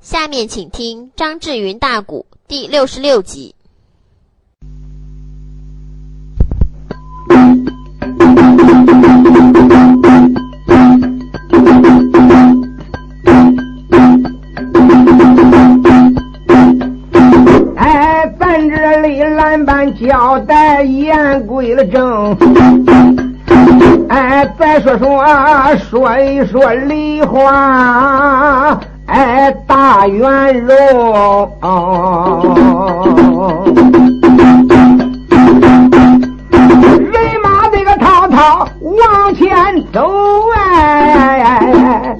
下面请听张志云大鼓第六十六集。哎，咱这里蓝班交代言归了正。哎，再说说说一说梨花，哎，大圆容。人马这个滔滔往前走，哎，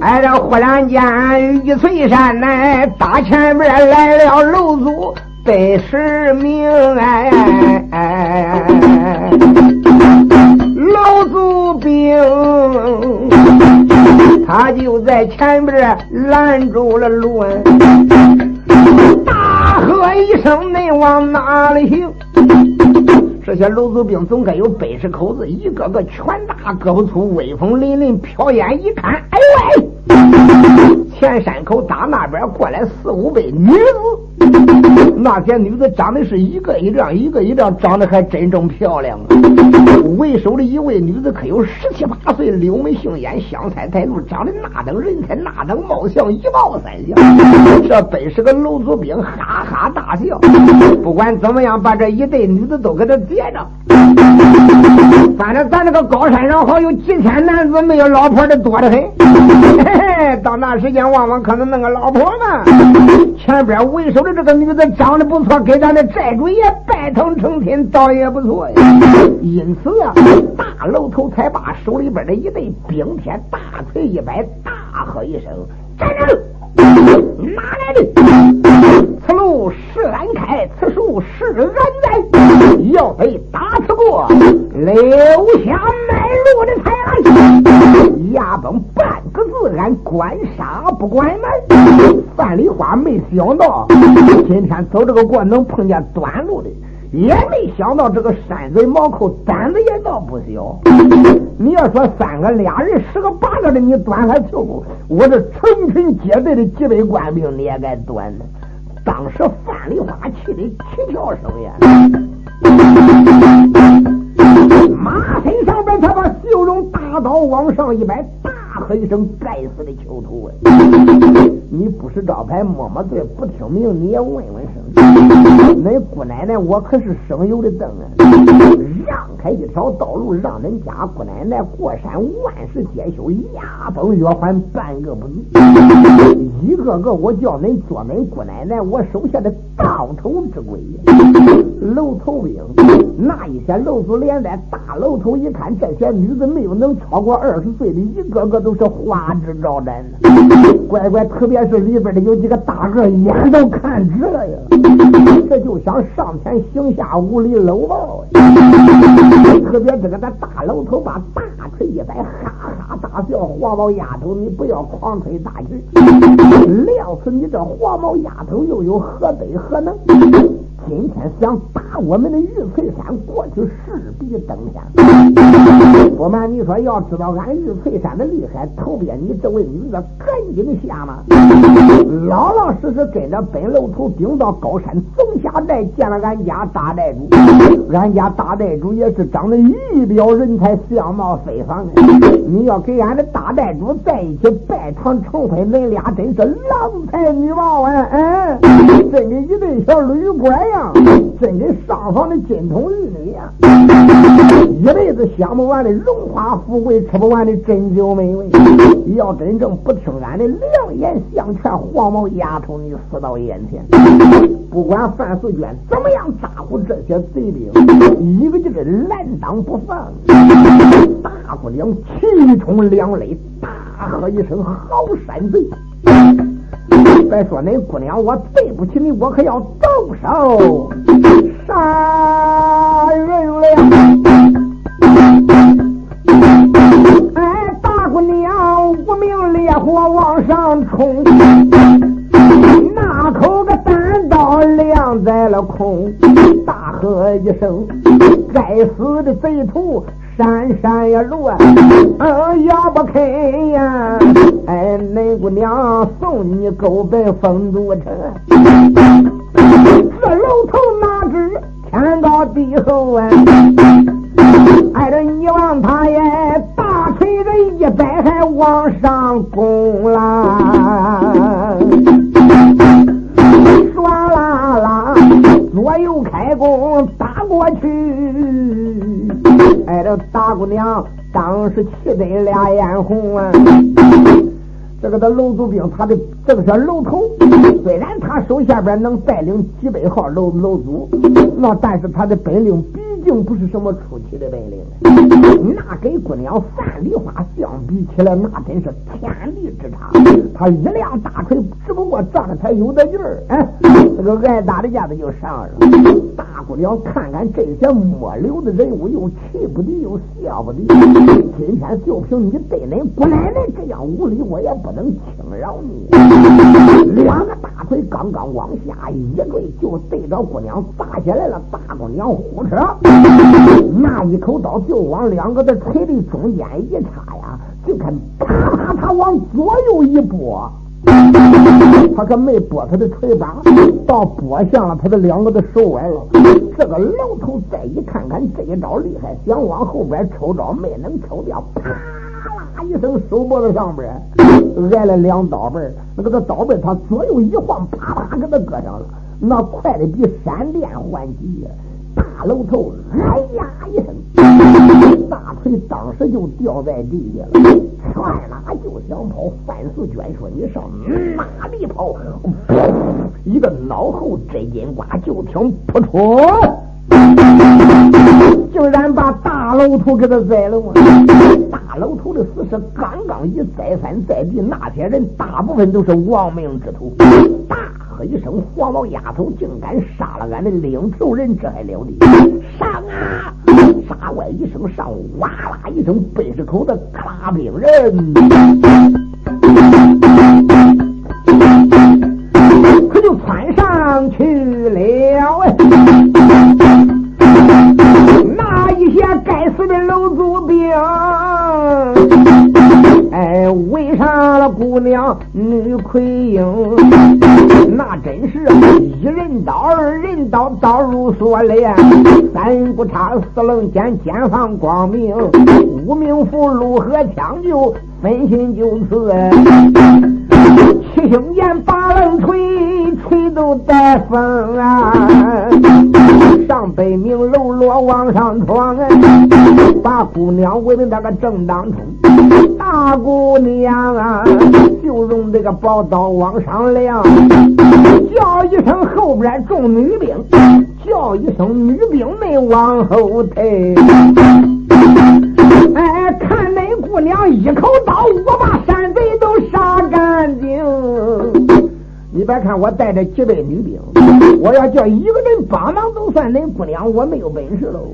哎，这忽然间玉翠山内大前边来了楼主百十名，哎，楼主兵，他就在前边拦住了路，大喝一声：“你往哪里行？”这些楼主兵总该有百十口子，一个个拳大胳膊粗，威风凛凛，瞟眼一看，哎呦喂！前山口打那边过来四五百女子，那些女子长得是一个一辆，一个一辆，长得还真正漂亮啊！为首的一位女子可有十七八岁，柳眉杏眼，香腮带露，长得那等人才，那等貌相，一貌三相。这本是个楼主兵哈哈大笑。不管怎么样，把这一对女子都给他截着。反正咱这个高山上好有几千男子，没有老婆的多得很。嘿嘿，到那时间，往往可能弄个老婆嘛。前边为首的这个女子长得不错，给咱的寨主爷拜堂成亲，倒也不错呀。因此啊，大楼头才把手里边的一对冰天大锤一摆，大喝一声：“站住！哪来的？此路是俺开，此树是俺栽。要非打此过，留下卖路的才来。压崩半个字，俺官杀不管门。范梨花没想到，今天走这个过能碰见短路的。也没想到这个山贼毛寇胆子也倒不小。你要说三个俩人十个八个的你端还凑合，我这成群结队的几百官兵你也该端。当时范梨花气得七窍生烟，马身上边他把绣绒大刀往上一摆，大喝一声：“该死的囚徒啊！你不识招牌，摸摸嘴，不听命，你也问问声。恁姑奶奶，我可是省油的灯啊！让开一条道路，让恁家姑奶奶过山，万事皆休，牙崩月还半个不。一个个，我叫恁做恁姑奶奶，我手下的当头之鬼。楼头兵，那一天楼主连在大楼头一看，这些女子没有能超过二十岁的，一个个都是花枝招展的。乖乖，特别是里边的有几个大个，眼都看直了呀！这就想上前行下无礼搂抱。特别这个咱大老头把大锤一摆，哈哈大笑。黄毛丫头，你不要狂吹大旗，料死你这黄毛丫头又有何德何能？今天想打我们的玉翠山过去，势必登天。不瞒你说，要知道俺玉翠山的厉害，头边你这位女子赶紧下马，老老实实跟着本楼头顶到高山总下寨见了俺家大寨主。俺家大寨主也是长得仪表人才，相貌非凡。你要给俺的大寨主在一起拜堂成婚，恁俩真是郎才女貌啊！嗯，真的一对小绿果呀，真跟上房的金童玉女呀，一辈子享不完的荣华富贵，吃不完的珍馐美味。要真正不听俺的良言相劝，黄毛丫头，你死到眼前。不管范素娟怎么样咋呼这些贼兵，一个劲儿拦挡不放。大姑娘气冲两肋，大喝一声：“好山贼！”别说恁姑娘，我对不起你，我可要动手杀人了。哎，大姑娘，无名烈火往上冲，那口个单刀亮在了空，大喝一声：“该死的贼徒！”闪闪呀乱，嗯，要不开呀！哎，恁姑娘送你狗奔丰都城。这楼头哪知天高地厚啊！挨着你望他也大锤子一摆，还往上攻啦！唰啦啦，左右开弓打过去，挨着大姑娘当时气得俩眼红啊！这个的楼主兵，他的这个是楼头，虽然他手下边能带领几百号楼楼主，那但是他的本领并不是什么出奇的本领，那跟姑娘范梨花相比起来，那真是天地之差。他一辆大锤，只不过仗着他有的劲儿，哎，这个挨打的架子就上了。大姑娘看看这些末流的人物，又气不敌，又笑不敌。今天就凭你对恁姑奶奶这样无礼，我也不。能轻饶你！两个大锤刚刚往下一坠，就对着姑娘砸下来了。大姑娘呼哧，那一口刀就往两个的腿的中间一插呀，就看啪啪，啪往左右一拨，他可没拨他的腿把，倒拨向了他的两个的手腕了。这个老头再一看看这一招厉害，想往后边抽招没能抽掉，啪啦！一声，手脖子上边挨 了两刀背那个刀背他左右一晃，啪啪给他割上了，那快的比闪电还急。大楼头哎呀一声，大锤当时就掉在地下了。踹哪就想跑，范四娟说：“你上哪里跑？”一个脑后摘金瓜，就听扑通。竟然把大楼头给他宰了！大楼头的死尸刚刚一栽翻在地，那些人大部分都是亡命之徒。大喝一声：“黄毛丫头，竟敢杀了俺的领头人，这还了得！上啊！”杀怪一声上，哇啦一声，背着口的卡兵人，可就窜上去了。娘女魁英，那真是一人刀，二人刀，刀如锁链，三不差四棱剑，剑放光明，无名符如何抢救？分心就此，七星剑八棱锤，锤都带风啊！上北明喽啰往上闯，把姑娘围的那个正当中，大姑娘啊，就用这个宝刀往上亮，叫一声后边众女兵，叫一声女兵们往后退。哎，看那姑娘一口刀，我把山你别看我带着几百女兵，我要叫一个人帮忙，都算恁姑娘我没有本事喽。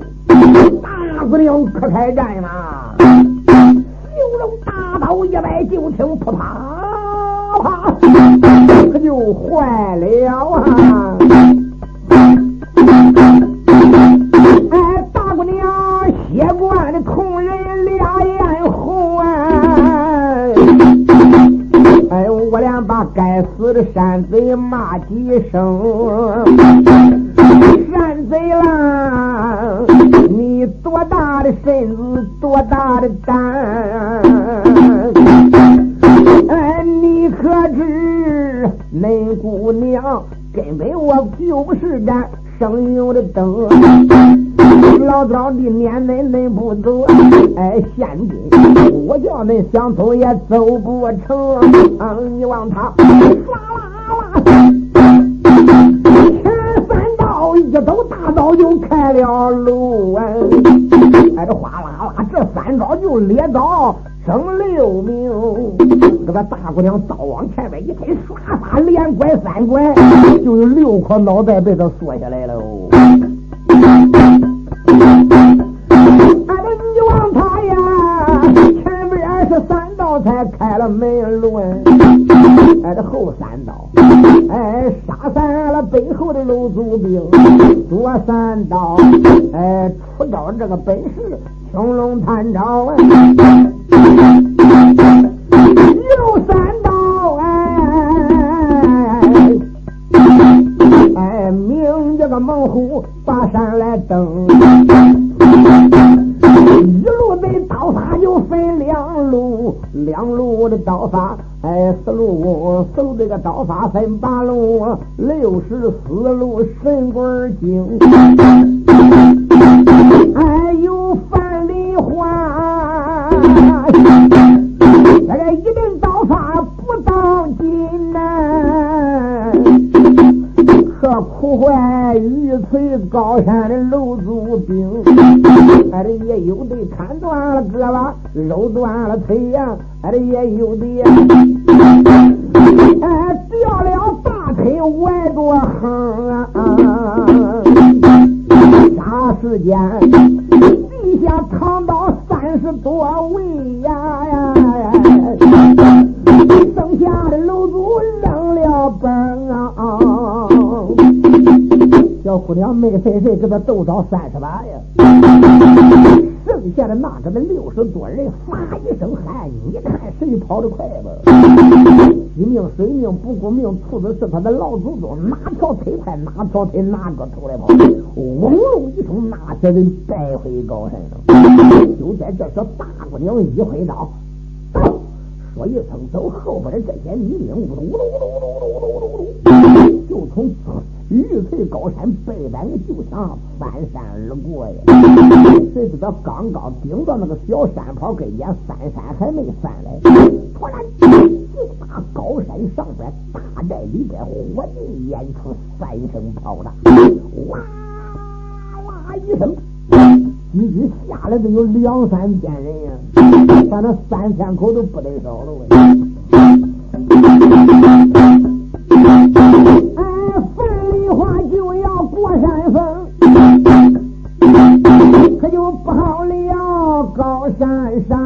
大姑娘可开战嘛！就用大刀一摆，就听扑啪啪，可就坏了啊！我的山贼骂几声，山贼啦！你多大的身子，多大的胆？哎，你可知恁姑娘根本我就不是胆。生牛的灯，老早的撵恁恁不走，哎，现今我叫恁想走也走不成。你望他唰啦啦，道一走大道就开了路啊，哎这哗啦啦，这三招就列刀。生六名，这个大姑娘刀往前面一推，唰唰连拐三拐，就有六颗脑袋被他缩下来了。俺们你望他呀，前边是三道才开了门路，哎，这后三，背后的楼祖兵，左三刀，哎，出招这个本事，青龙探照哎，右三刀，哎，哎，明这个猛虎把山来登。一路的刀法就分两路，两路的刀法哎，四路走这个刀法分八路，六十四路神棍精，哎，有范梨花，这个一顿刀法可苦坏玉翠高山的楼主兵。俺的也有的砍断了胳膊，肉断了腿呀，俺的也有的，哎，掉了大腿外多横啊！啥时间？地下藏到三十多位呀呀！剩下的楼小姑娘没谁谁给他斗着三十把呀！剩下的那个的六十多人，发一声喊，你看谁跑得快吧？一命水命不顾命，兔子是他的老祖宗，哪条腿快，哪条腿哪个头来跑？嗡隆一声，那些人败回高山上。就在这时，大姑娘一挥刀，走，说一声走，后边的这些女兵呜噜呜噜呜噜呜噜呜噜呜噜，就从。玉翠高山背板就想翻山而过呀！谁知道刚刚顶到那个小山坡跟前，翻山还没翻来，突然就打高山上边大寨里边火尽烟出三声炮打，哇哇一声，一举下来都有两三千人呀！反正三千口都不得少了。山峰，可就不好了。高山上，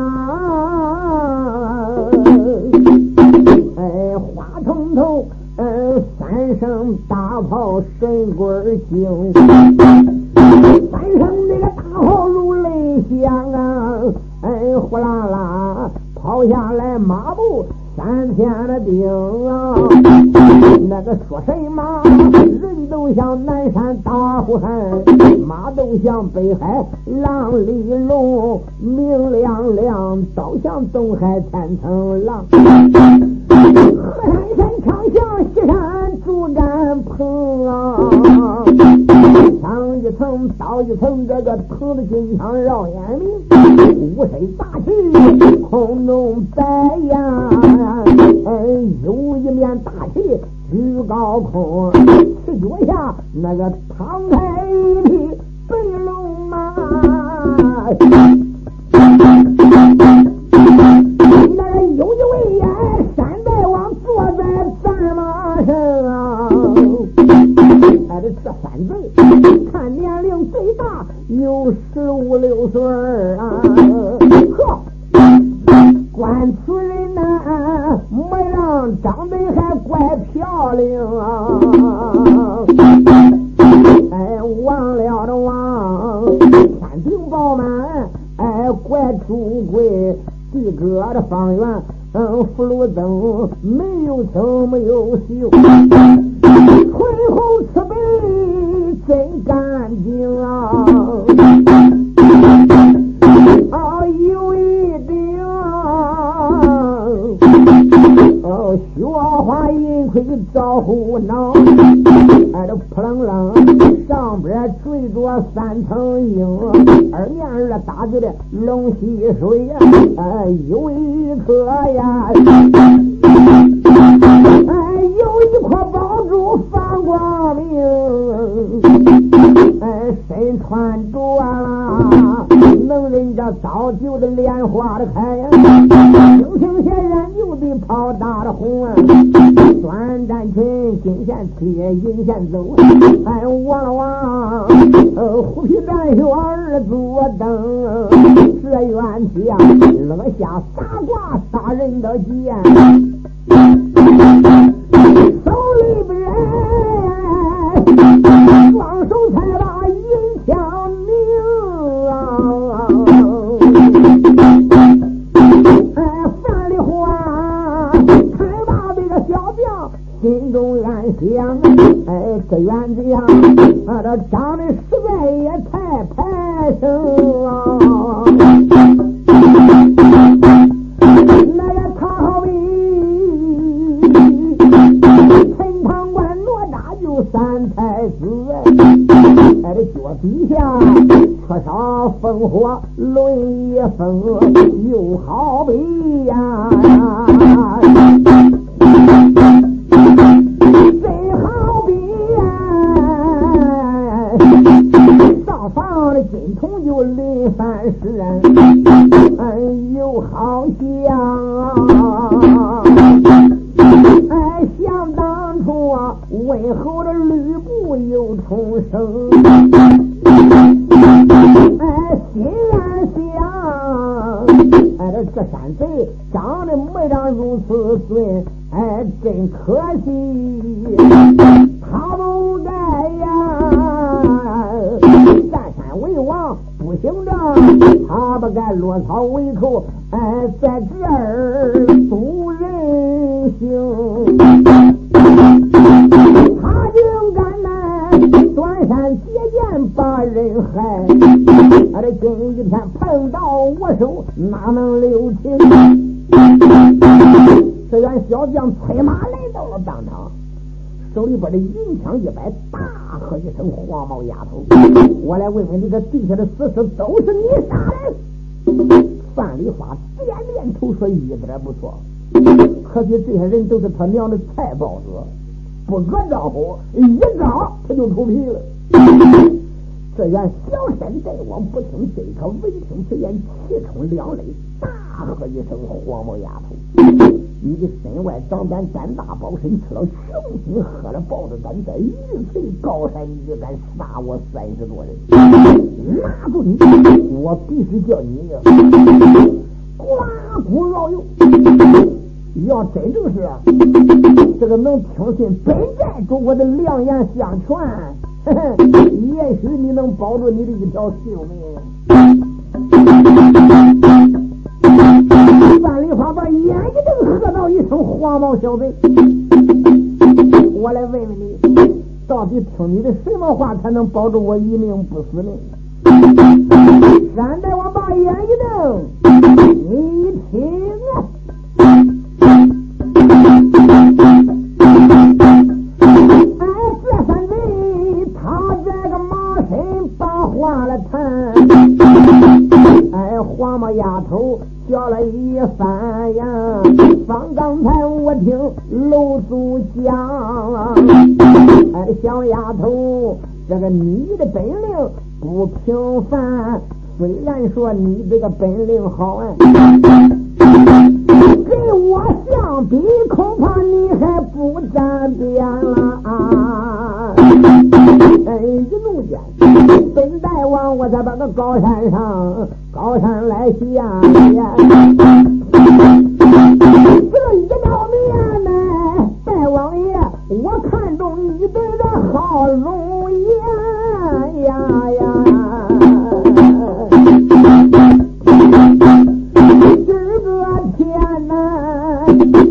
哎，花彤彤，嗯，三声大炮神棍惊，三声那个大炮如雷响啊，哎，呼啦啦跑下来马步。三天的兵啊，那个说什么？像南山大呼喊，马都像北海浪里龙，明亮亮，刀像东海千层浪。河山山枪像西山竹竿棚啊，枪一层刀一层，这个藤的金枪绕眼明，五声大旗空中摆呀。哎，有一面大旗举高空，赤脚下那个唐太一匹白龙马，那个有一位呀，山大王坐在战马上啊，哎，这三贼看年龄最大有十五六岁啊，呵。关此人呐，长得还怪漂亮啊！哎，忘了的忘，三庭饱满，哎，怪出贵，地阁的方圆，嗯，福禄灯没有青没有秀，唇红齿白真干净！啊，盔招呼囊，哎，都扑棱棱上边缀着三层鹰，二面儿打的的龙戏水呀，哎，有一颗呀，哎，有一块宝珠放光明，哎，身穿着啦，能人家早就的莲花的开呀，星星显然有的跑大的红啊，短战裙金线贴银线走，哎，望了望，呃，虎皮战靴二足蹬，这冤家落下傻瓜杀人的剑，手里边心中暗想：哎，这院子呀，啊，这长得实在也太排生了。那个他好比陈塘关哪吒就三太子，哎，这脚底下缺少烽火轮一风，又好比呀。当场。手里边的银枪一摆，大喝一声：“黄毛丫头，我来问问你，这地下的死尸都是你杀的？”范丽花点点头说：“一点不错。可惜这些人都是他娘的菜包子，不搁招呼，一招他就出皮了。”这员小山大王不听这个，闻听此言，气冲两肋，大喝一声：“黄毛丫头！”你的身外长胆，胆大包身，吃了雄心，喝了豹子胆，在玉碎高山，你就敢杀我三十多人？拿住你！我必须叫你刮骨绕油。要真正是这个能听信本寨主我的良言相劝，也许你能保住你的一条性命。范丽花把眼一瞪，喝道一声：“黄毛小贼！我来问问你，到底听你的什么话，才能保住我一命不死呢？”山大王把眼一瞪，你听啊！哎，这三贼他这个马身把话来谈，哎，黄毛丫头。叫了一番呀，方刚才我听楼主讲，哎，小丫头，这个你的本领不平凡，虽然说你这个本领好啊，跟我相比，恐怕你还不沾边了啊！哎，一怒间，本大王我在把个高山上，高山来下呀，这一道面呢，大王爷，我看中你的这好容颜呀呀，今个天呐，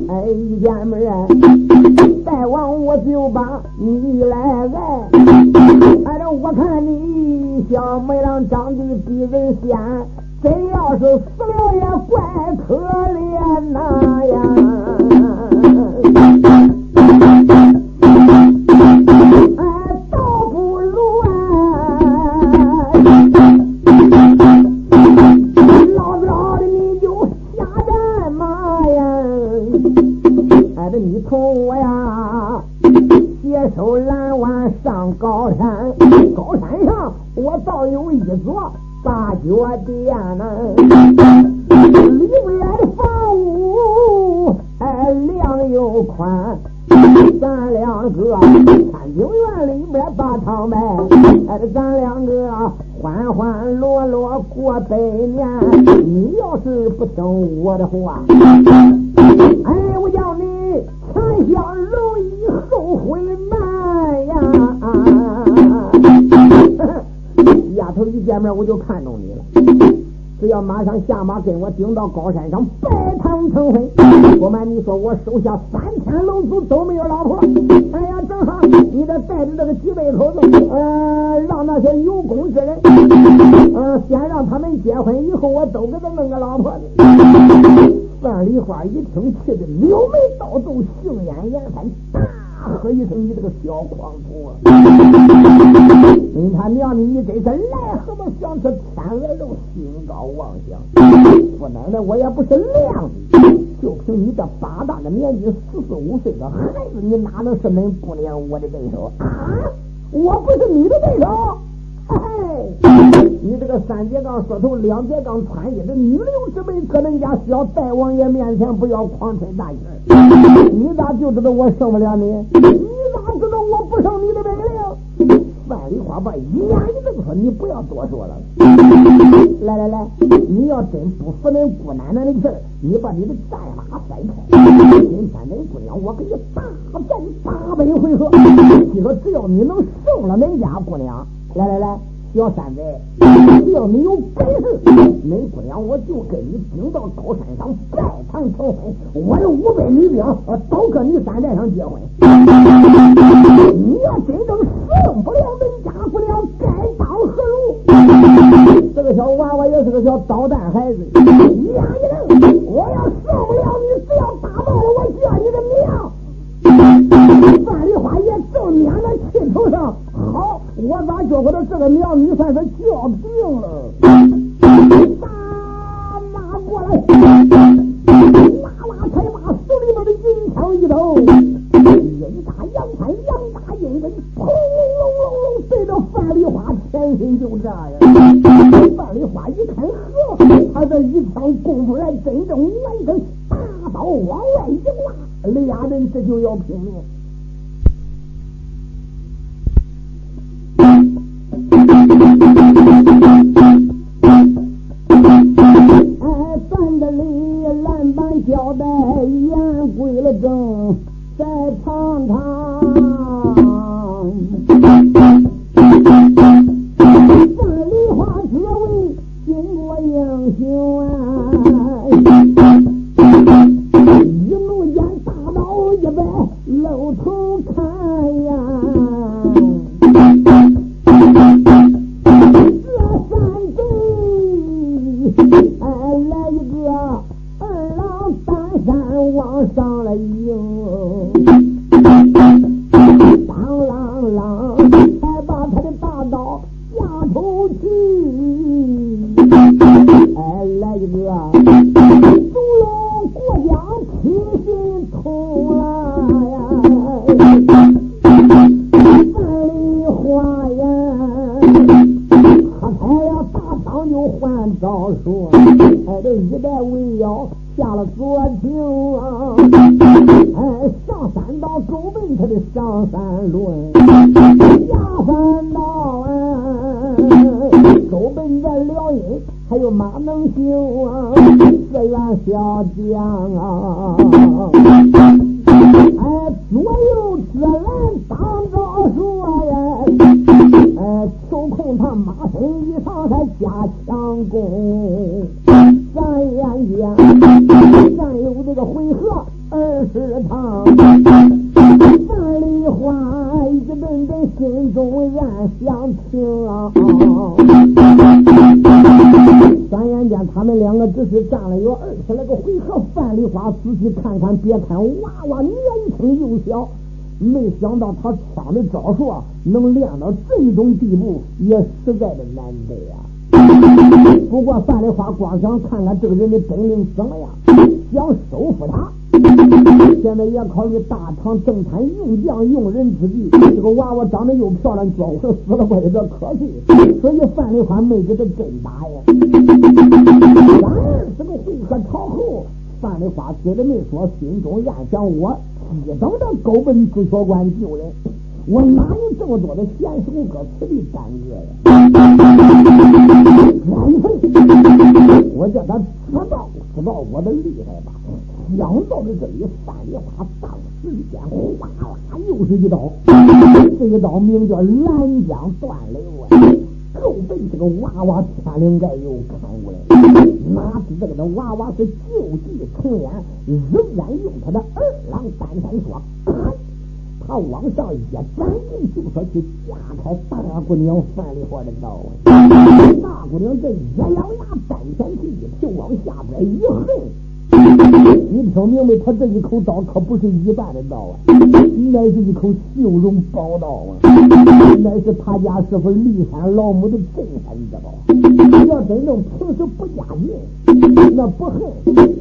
哎，一见面，来往我就把你来爱。我看你小妹郎长得比人仙，真要是死了也怪可怜呐呀！携手拦完上高山。高山上，我倒有一座大脚殿呢，里边的房屋哎亮又宽，咱两个看景院里边把长白，哎咱两个欢欢乐乐过百年。你要是不听我的话，哎我叫你前相容易后悔难呀。丫头一见面我就看中你了，只要马上下马跟我顶到高山上拜堂成婚，不瞒你说，我手下三千龙族都没有老婆。哎呀，正好你得带着这个几百口子，呃，让那些有功之人，嗯，先让他们结婚，以后我都给他弄个老婆。范梨花一听，气得柳眉倒皱，杏眼眼翻，大喝一声：“你这个小狂徒啊！你他娘的，你真是癞蛤蟆想吃天鹅肉，心高妄想！不奶奶，我也不是亮的，就凭你这八大的年纪，四十五岁的孩子，你哪能是恁姑娘我的对手啊？我不是你的对手！”你这个三节杠缩头，两节杠穿衣的女流之辈，搁恁家小大王爷面前不要狂吹大气你咋就知道我胜不了你？你咋知道我不胜你的本领？范梨花把眼一瞪说：“你不要多说了。来来来，你要真不服恁姑奶奶的气儿，你把你的战马甩开。今天恁姑娘，我给你大战八百回合。你说只要你能胜了恁家姑娘。”来来来，小三子，只要你有本事，恁姑娘我就跟你顶到高山上拜堂成婚，我有五百女兵，都跟你山寨上结婚。你要真正胜不了恁家姑娘，该当何如？这个小娃娃也是个小捣蛋孩子，眼一瞪，我要胜不了你，只要打败了我，叫你的娘！范梨花也正撵在气头上，好，我咋觉得这个娘你算是叫病了？打马过来，拉拉开马，手里边的银枪一抖，阴打阳翻，阳打阴分，轰隆隆隆隆，对着范梨花前身就炸呀！范梨花一看，呵，他这一枪功夫来真正完整，大刀往外一拉，俩人这就要拼命。どどどどどっち?能行啊？四员小将啊，哎，左右自然当招数呀，哎，抽空他马身一上还加强攻。咱眼见，咱有这个回合二十趟，范梨花一顿顿心中暗想情啊。转眼间，他们两个只是战了有二十来个回合。范梨花仔细看看，别看娃娃年轻又小，没想到他枪的招数，能练到这种地步，也实在的难得呀。不过范梨花光想看看这个人的本领怎么样，想收服他，现在也考虑大唐政坛用将用人之际，这个娃娃长得又漂亮，娇活死了我有点可惜，所以范丽花没给他真打呀。三十个回合朝后，范丽花嘴里没说，心中暗想：我一等着狗奔紫雀关救人。我哪有这么多的闲手搁此地耽搁呀？缘分，我叫他知道知道我的厉害吧。想到了这里，范梨花当时间哗啦又是一刀，这一刀名叫拦江断流啊！够被这个娃娃天灵盖又砍过来，哪知这个娃娃是就地重演，仍然用他的二郎单山说，他往上一展劲，就说去架开大姑娘范丽花的道啊！大姑娘这一咬牙，单拳去就往下边一横。你听明白，他这一口刀可不是一般的刀啊，乃是一口绣绒宝刀啊，乃是他家师傅骊山老母的镇山之宝。要真正平时不加人，那不恨，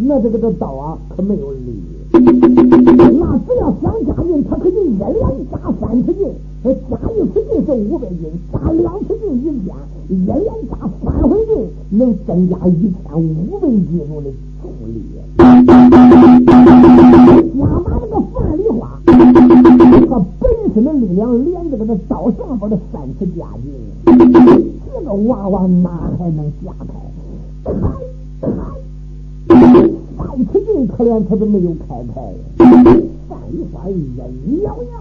那这个这刀啊可没有力。那只要想加劲，他可以一连加三次劲，加一次劲是五百斤，加两次劲一千，一连加三回劲能增加一千五百斤重的。重力，加把这个范梨花和本身的力量连这个那刀上边的三次加劲，这个娃娃哪还能加开？开开，三次劲可怜他都没有开开。范梨花一咬牙，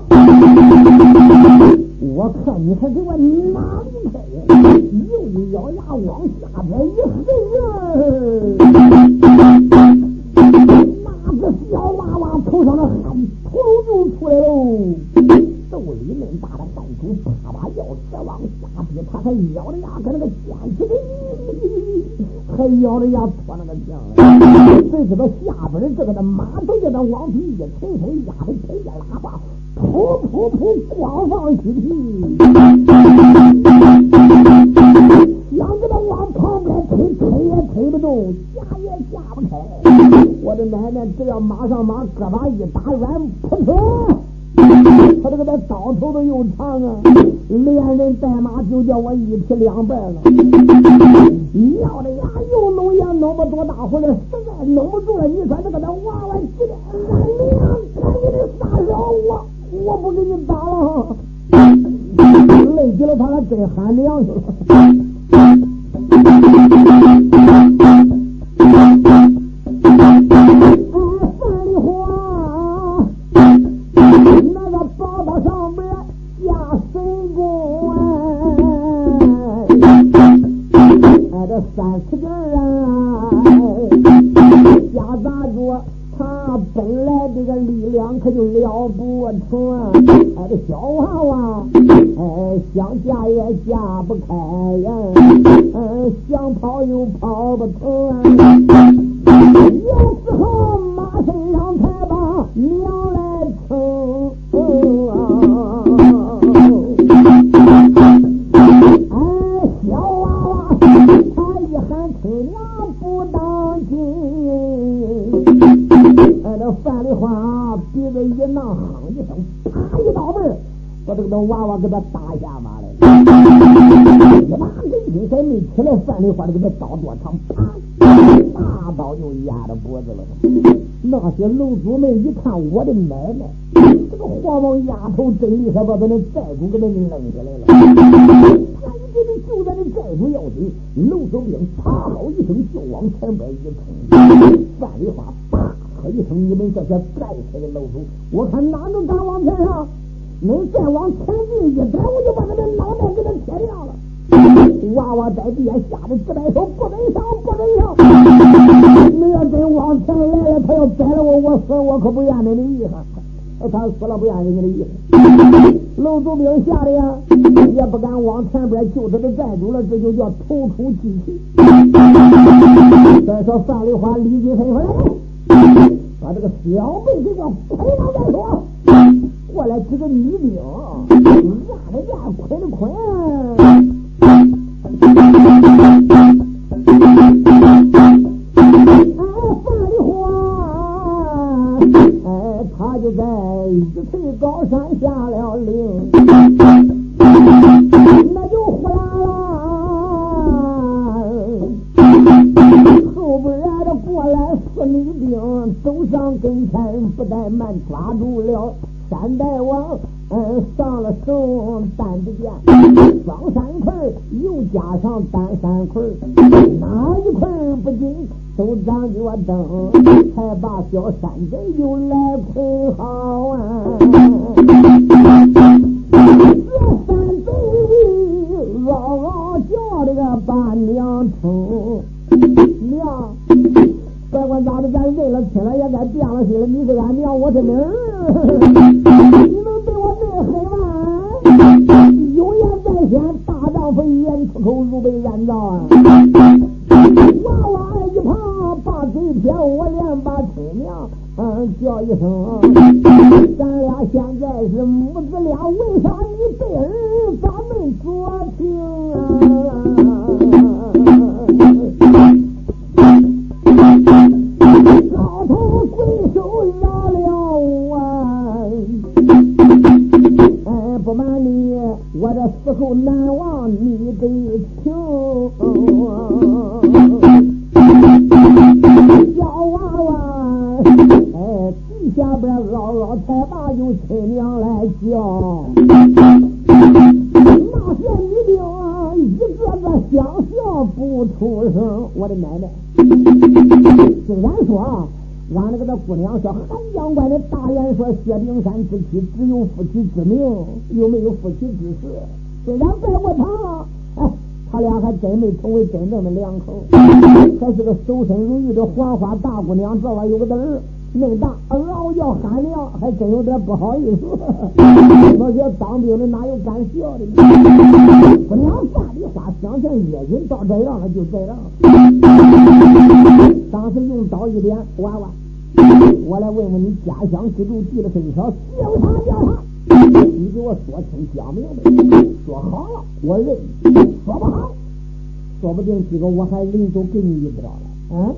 我看你还给我哪里开？又一咬牙往下边一横。小娃娃头上的汗扑噜就出来喽，肚里那么大的汗珠，啪把药匙往下滴，他还咬着牙跟那个尖起的，还咬着牙搓那个酱。谁知道下边的这个的马都叫他往地一沉沉，压的腿一拉把，噗噗噗，光放虚皮，想给他往旁边推，推也推不动，夹也夹不开。我的奶奶，只要马上马胳膊一打软，扑通，他这个那刀头都又长啊！连人带马就叫我一劈两半了。咬的牙又弄也弄不多大回来，实在弄不住了。你说这个那娃娃急的，俺娘，赶紧的撒手，我我不给你打了，累极了他还真喊娘去了。可就了不成。哎，这小娃娃，哎，想嫁也嫁不开呀，嗯，想跑又跑不成。啊有时候马身上才把娘把这个那娃娃给他打下马来了。一把跟筋还没起来，范丽花这个刀多长，啪，大刀就压着脖子了。那些楼主们一看，我的奶奶，这个黄毛丫头真厉害，把咱那寨主给他扔下来了。赶紧的就在那寨主要紧，楼主兵啪好一声就往前边一冲，范丽花啪。一声，你们这些该死的老鼠，我看哪能敢往前上？能再往前进一点，我就把他的脑袋给他切掉了。娃娃在地下吓得直摆手，不能上，不能上。你要真往前来了，他要宰了我，我死我可不怨你的意思。他死了不怨人家的意思。楼主兵吓得呀，也不敢往前边救他的寨主了，这就叫投出机器。再说范丽花立即吩咐来。把这个小辈给我捆了再说。过来几个女兵，按了按，捆了捆。哎，范丽花，哎，他就在一寸高山下了令，那就呼啦啦，后边。过来四女兵走上跟前，不但慢抓住了山大王，嗯，上了手，单只见，装三捆，又加上单三捆，哪一捆不紧，都长脚蹬，才把小山贼又来捆好啊！这山贼老叫的个伴娘疼，娘。甭管咋的，咱为了，亲了也该变了心了。你是俺娘，我是儿，你能对我这么狠吗？有言在先，大丈夫一言出口，如被燕照啊！娃娃一旁把嘴撇，我连把亲娘嗯叫一声。咱俩现在是母子俩，为啥你背儿咋没主？又没有夫妻之实。虽然拜过堂，哎。他俩还真没成为真正的两口，还是个守身如玉的黄花大姑娘。这玩意有个儿那大，嗷叫喊娘，还真有点不好意思。那些当兵的哪有敢笑的？姑娘话里话，想想也人到这样了，就这样。当时用刀一点，娃娃，我来问问你家乡居住地的身上，叫他叫他。给我说清讲明白，说好了我认，说不好，说不定今个我还临走给你一刀了。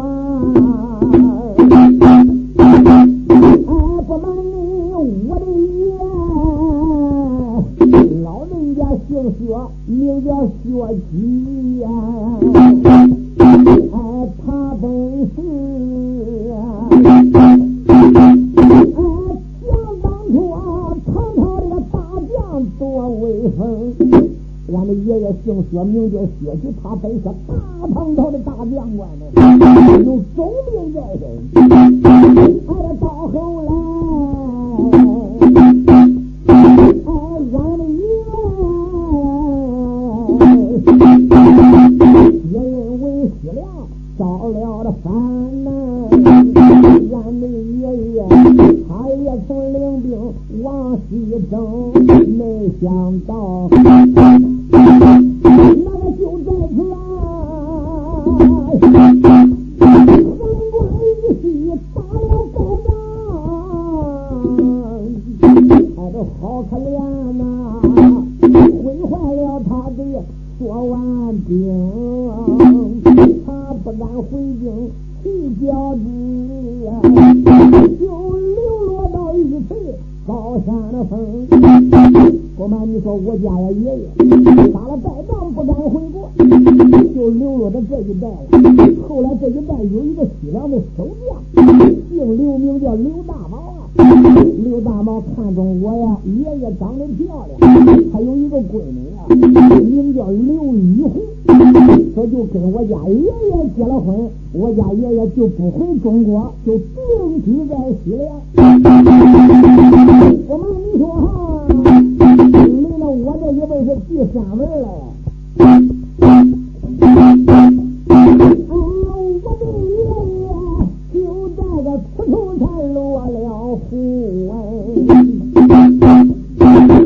啊，他不敢回京去交旨，就流落到一回高山的峰。我妈你说我家呀爷爷打了败仗不敢回国就流落到这一代了。后来这一代有一个西凉的守将姓刘名叫刘大毛啊。刘大毛看中我呀爷爷长得漂亮还有一个闺女啊名叫刘玉红。他就跟我家爷爷结了婚我家爷爷就不回中国就定居在西凉。我跟你说哈，来了我这一辈是第三辈了。啊，我的爷爷就在个刺头村落了户。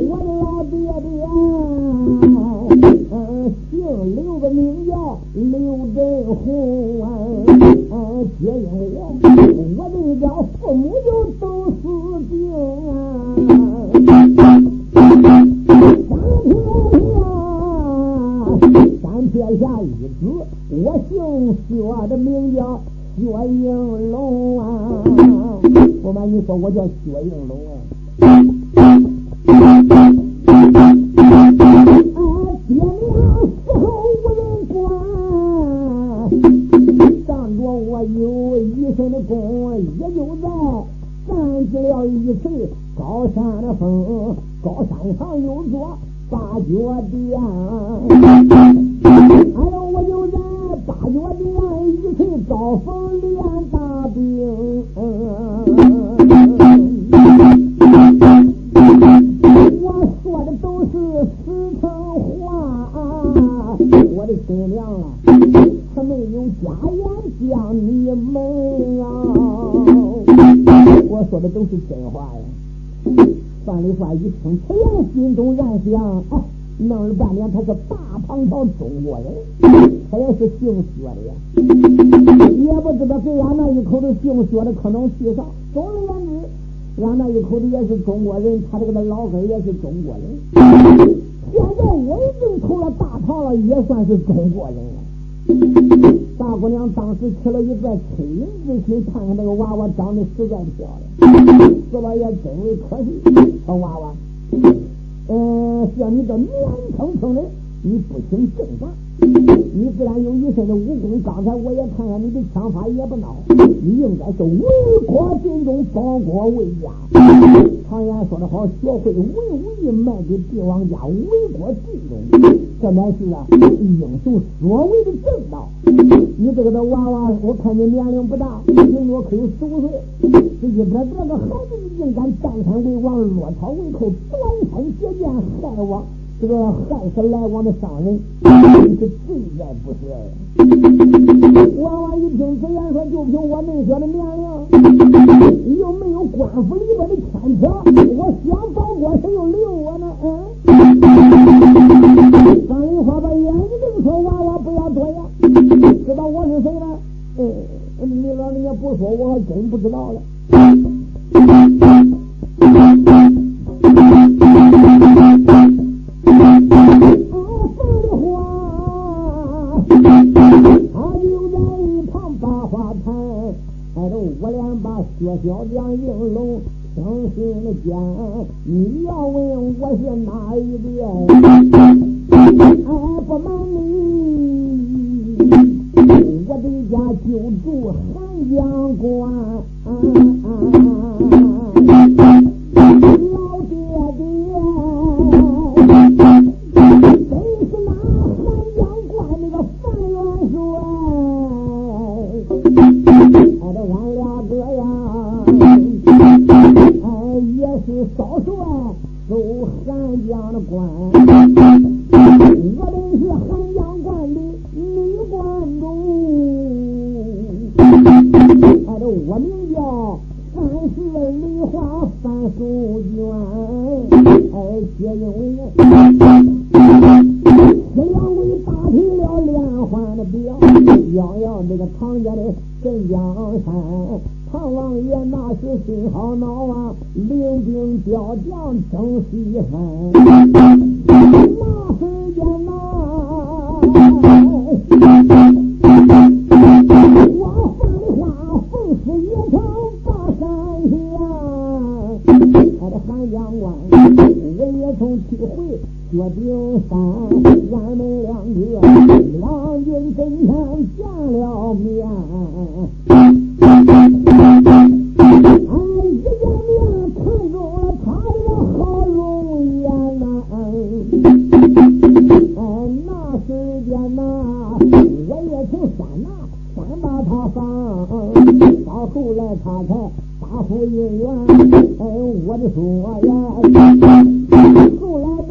我的老爹爹，嗯，姓刘，个名叫刘振红，嗯，接应我。thank 觉得可能去上？总而言之，俺那一口子也是中国人，他这个老根也是中国人。现在我已经投了大唐了，也算是中国人了。大姑娘当时起了一个恻隐之心，看看这个娃娃长得实在漂亮，四老爷真为可惜。小娃娃，嗯，像你这黏蹭蹭的，你不行正法。你自然有一身的武功，刚才我也看看你的枪法也不孬，你应该是为国尽忠，报国为家。常言说得好，学会文武艺，卖给帝王家，为国尽忠，这乃是啊英雄所谓的正道。你这个的娃娃，我看你年龄不大，顶多可有十五岁，这一边这个孩子你竟敢占山为王，落草为寇，短山结剑，害我。这个害死来往的商人，真是罪在不赦。娃娃一听此言，说就凭我嫩小的年龄，又没有官府里边的牵扯，我想保国，谁又留我呢？嗯。张银花把眼睛说：“娃娃不要多言，知道我是谁吗？嗯，你老人家不说，我还真不知道了。”啊凤凰啊就在一旁把花看哎头我俩把血条讲硬拢相互的讲你要问我是哪一边哎不瞒你我的家就住汉阳关先拿，先把他放，到后来他才答复人员。哎，我的说呀，后来。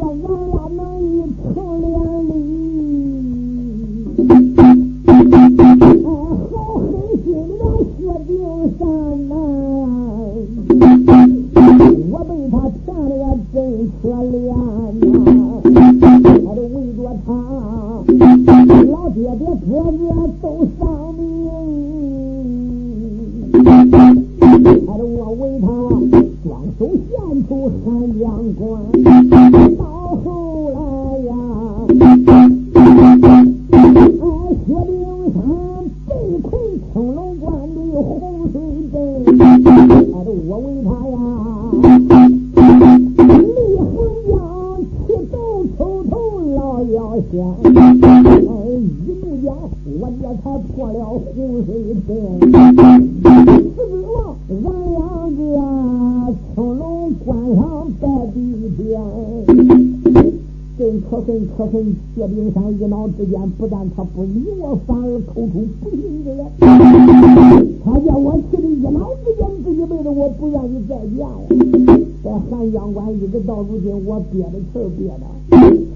汉阳关一直到如今，我憋着气儿憋的，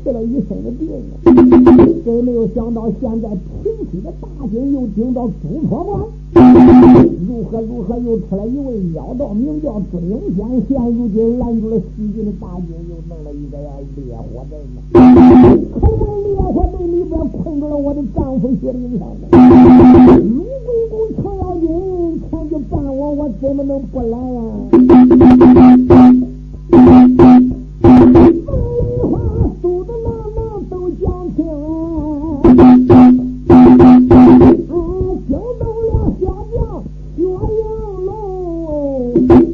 气了一身的病啊！真没有想到，现在平西的大军又顶到朱坡关。如何如何又出来一位妖道，名叫朱灵仙，现如今拦住了西军的大军，又弄了一个呀烈火阵呢。可怜烈火阵里边困住了我的丈夫薛灵山呢。鲁贵公程咬金前去办我，我怎么能不来呀？风一晃梳的那么都讲究啊嚼动了仙家学英楼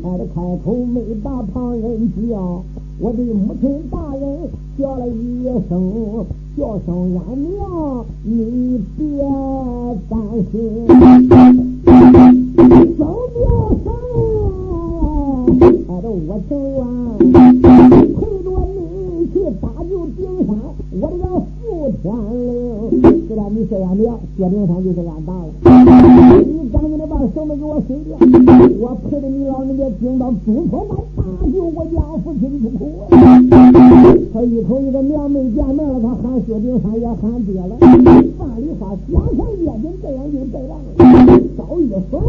开了开口没把旁人叫我的母亲大人叫了一声叫声俺娘你别担心。俺都我情愿陪着你去打救顶山，我这个副天令。知道你这样的，薛丁山就是俺爸了。赶紧的把绳子给我松掉，我陪着你老人家顶到朱坡关，搭救我家父亲出苦。他一口一个娘没见面了，他喊薛丁山也喊爹了。范里话江山夜景这样就这样了。刀一甩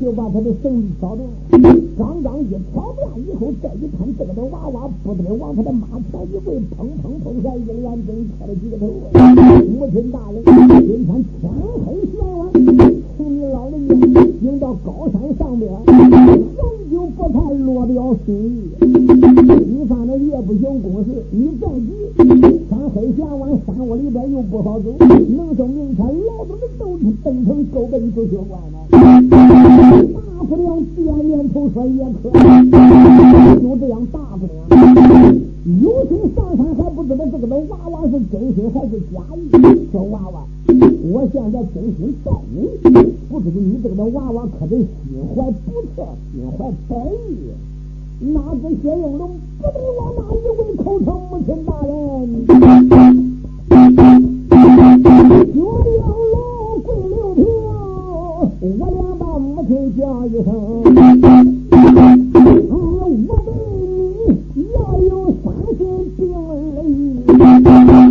就把他的绳子挑断了。刚刚一挑断以后，再一看这个的娃娃不得往他的马前一跪，砰砰砰下一连针磕了几个头。母亲大人。今天天黑悬晚，迎到高山上边，终究不太落表心意。你犯了夜不行公事，你再急，天黑悬晚，山窝里边又不好走，能生明天老子的都是登城狗奔朱雀关呢。大不了点点头说也可，就这样大不了。有心上山还不知道这个的娃娃是真心还是假意。说娃娃，我现在真心待你，不知道你这个的娃娃可得心怀不测，心怀歹意。哪知薛应龙不得我那一位口称母亲大人，薛应龙跪六平，我俩把母亲叫一声，我对你要有。Thank you.